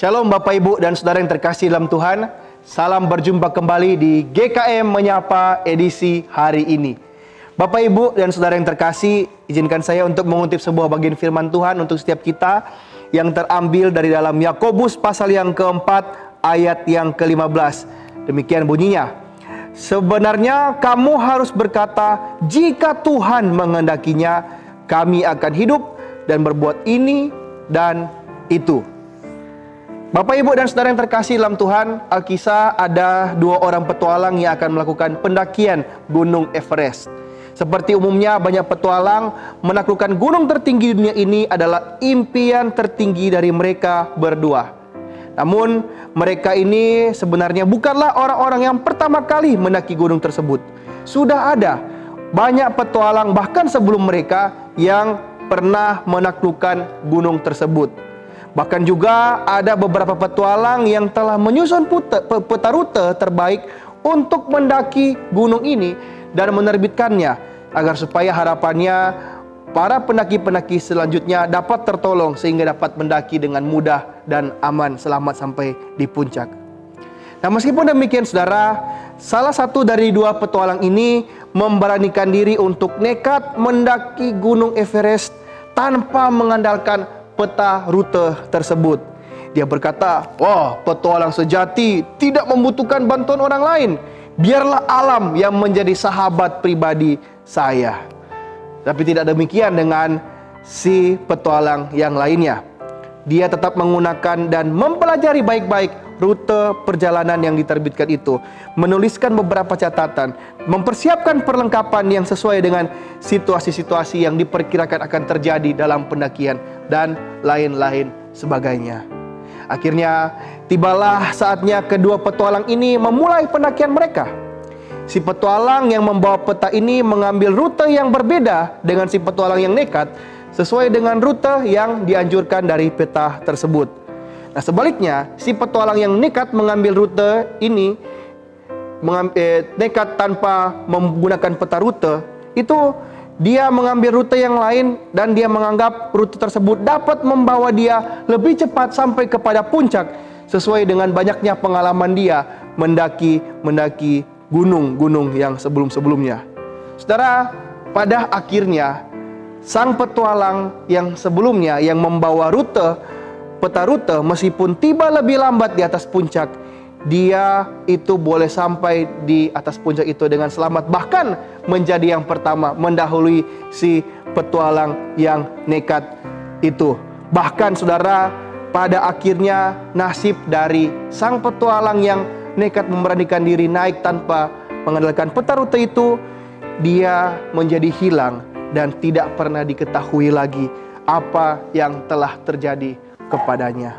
Shalom Bapak Ibu dan Saudara yang terkasih dalam Tuhan. Salam berjumpa kembali di GKM Menyapa edisi hari ini. Bapak Ibu dan Saudara yang terkasih, izinkan saya untuk mengutip sebuah bagian firman Tuhan untuk setiap kita yang terambil dari dalam Yakobus pasal yang keempat ayat yang ke-15. Demikian bunyinya. Sebenarnya kamu harus berkata, jika Tuhan menghendakinya, kami akan hidup dan berbuat ini dan itu. Bapak, Ibu, dan Saudara yang terkasih dalam Tuhan, Alkisah ada dua orang petualang yang akan melakukan pendakian Gunung Everest. Seperti umumnya banyak petualang menaklukkan gunung tertinggi dunia ini adalah impian tertinggi dari mereka berdua. Namun mereka ini sebenarnya bukanlah orang-orang yang pertama kali mendaki gunung tersebut. Sudah ada banyak petualang bahkan sebelum mereka yang pernah menaklukkan gunung tersebut. Bahkan juga ada beberapa petualang yang telah menyusun peta rute terbaik untuk mendaki gunung ini dan menerbitkannya agar supaya harapannya para pendaki-pendaki selanjutnya dapat tertolong sehingga dapat mendaki dengan mudah dan aman selamat sampai di puncak. Nah, meskipun demikian Saudara, salah satu dari dua petualang ini memberanikan diri untuk nekat mendaki Gunung Everest tanpa mengandalkan peta rute tersebut. Dia berkata, "Wah, petualang sejati tidak membutuhkan bantuan orang lain. Biarlah alam yang menjadi sahabat pribadi saya." Tapi tidak demikian dengan si petualang yang lainnya. Dia tetap menggunakan dan mempelajari baik-baik rute perjalanan yang diterbitkan itu, menuliskan beberapa catatan, mempersiapkan perlengkapan yang sesuai dengan situasi-situasi yang diperkirakan akan terjadi dalam pendakian dan lain-lain sebagainya. Akhirnya tibalah saatnya kedua petualang ini memulai pendakian mereka. Si petualang yang membawa peta ini mengambil rute yang berbeda dengan si petualang yang nekat sesuai dengan rute yang dianjurkan dari peta tersebut. Nah, sebaliknya, si petualang yang nekat mengambil rute ini mengambil, eh, nekat tanpa menggunakan peta rute itu dia mengambil rute yang lain dan dia menganggap rute tersebut dapat membawa dia lebih cepat sampai kepada puncak sesuai dengan banyaknya pengalaman dia mendaki mendaki gunung-gunung yang sebelum-sebelumnya. Saudara, pada akhirnya sang petualang yang sebelumnya yang membawa rute peta rute meskipun tiba lebih lambat di atas puncak dia itu boleh sampai di atas puncak itu dengan selamat bahkan menjadi yang pertama mendahului si petualang yang nekat itu bahkan saudara pada akhirnya nasib dari sang petualang yang nekat memberanikan diri naik tanpa mengandalkan peta rute itu dia menjadi hilang dan tidak pernah diketahui lagi apa yang telah terjadi kepadanya.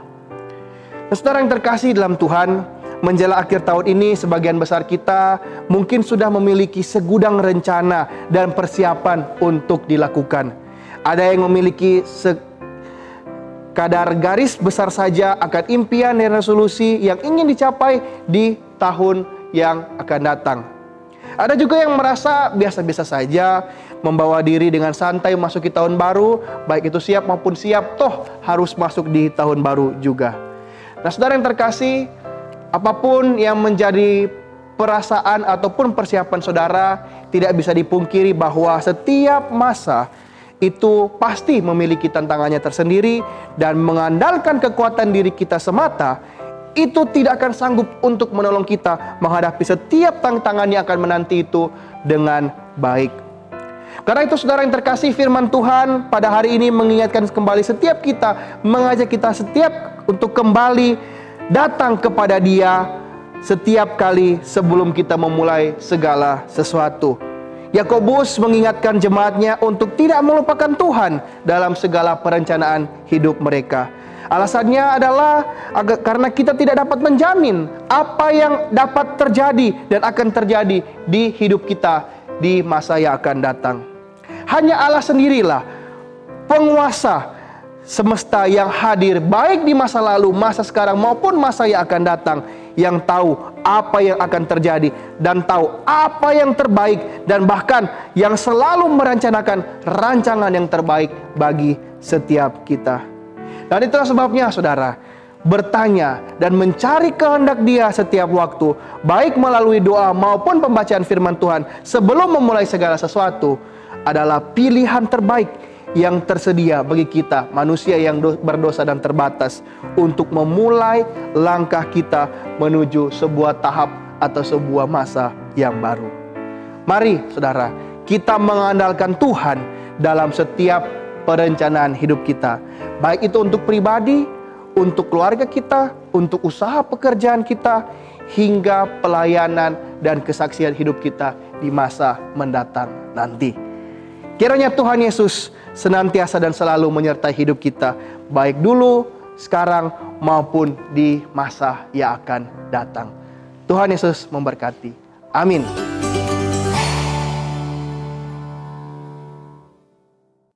Saudara yang terkasih dalam Tuhan, menjelang akhir tahun ini sebagian besar kita mungkin sudah memiliki segudang rencana dan persiapan untuk dilakukan. Ada yang memiliki sekadar garis besar saja akan impian dan resolusi yang ingin dicapai di tahun yang akan datang. Ada juga yang merasa biasa-biasa saja, membawa diri dengan santai masuk ke tahun baru, baik itu siap maupun siap, toh harus masuk di tahun baru juga. Nah, saudara yang terkasih, Apa pun yang menjadi perasaan ataupun persiapan saudara, tidak bisa dipungkiri bahwa setiap masa itu pasti memiliki tantangannya tersendiri dan mengandalkan kekuatan diri kita semata itu tidak akan sanggup untuk menolong kita menghadapi setiap tantangan yang akan menanti itu dengan baik. Karena itu saudara yang terkasih firman Tuhan pada hari ini mengingatkan kembali setiap kita, mengajak kita setiap untuk kembali datang kepada Dia setiap kali sebelum kita memulai segala sesuatu. Yakobus mengingatkan jemaatnya untuk tidak melupakan Tuhan dalam segala perencanaan hidup mereka. Alasannya adalah agar, karena kita tidak dapat menjamin apa yang dapat terjadi dan akan terjadi di hidup kita di masa yang akan datang. Hanya Allah sendirilah penguasa semesta yang hadir baik di masa lalu, masa sekarang maupun masa yang akan datang yang tahu apa yang akan terjadi dan tahu apa yang terbaik dan bahkan yang selalu merencanakan rancangan yang terbaik bagi setiap kita. Dan itulah sebabnya saudara, bertanya dan mencari kehendak Dia setiap waktu, baik melalui doa maupun pembacaan firman Tuhan sebelum memulai segala sesuatu, adalah pilihan terbaik yang tersedia bagi kita, manusia yang berdosa dan terbatas, untuk memulai langkah kita menuju sebuah tahap atau sebuah masa yang baru. Mari, saudara, kita mengandalkan Tuhan dalam setiap perencanaan hidup kita, baik itu untuk pribadi untuk keluarga kita, untuk usaha pekerjaan kita, hingga pelayanan dan kesaksian hidup kita di masa mendatang nanti. Kiranya Tuhan Yesus senantiasa dan selalu menyertai hidup kita, baik dulu, sekarang, maupun di masa yang akan datang. Tuhan Yesus memberkati. Amin.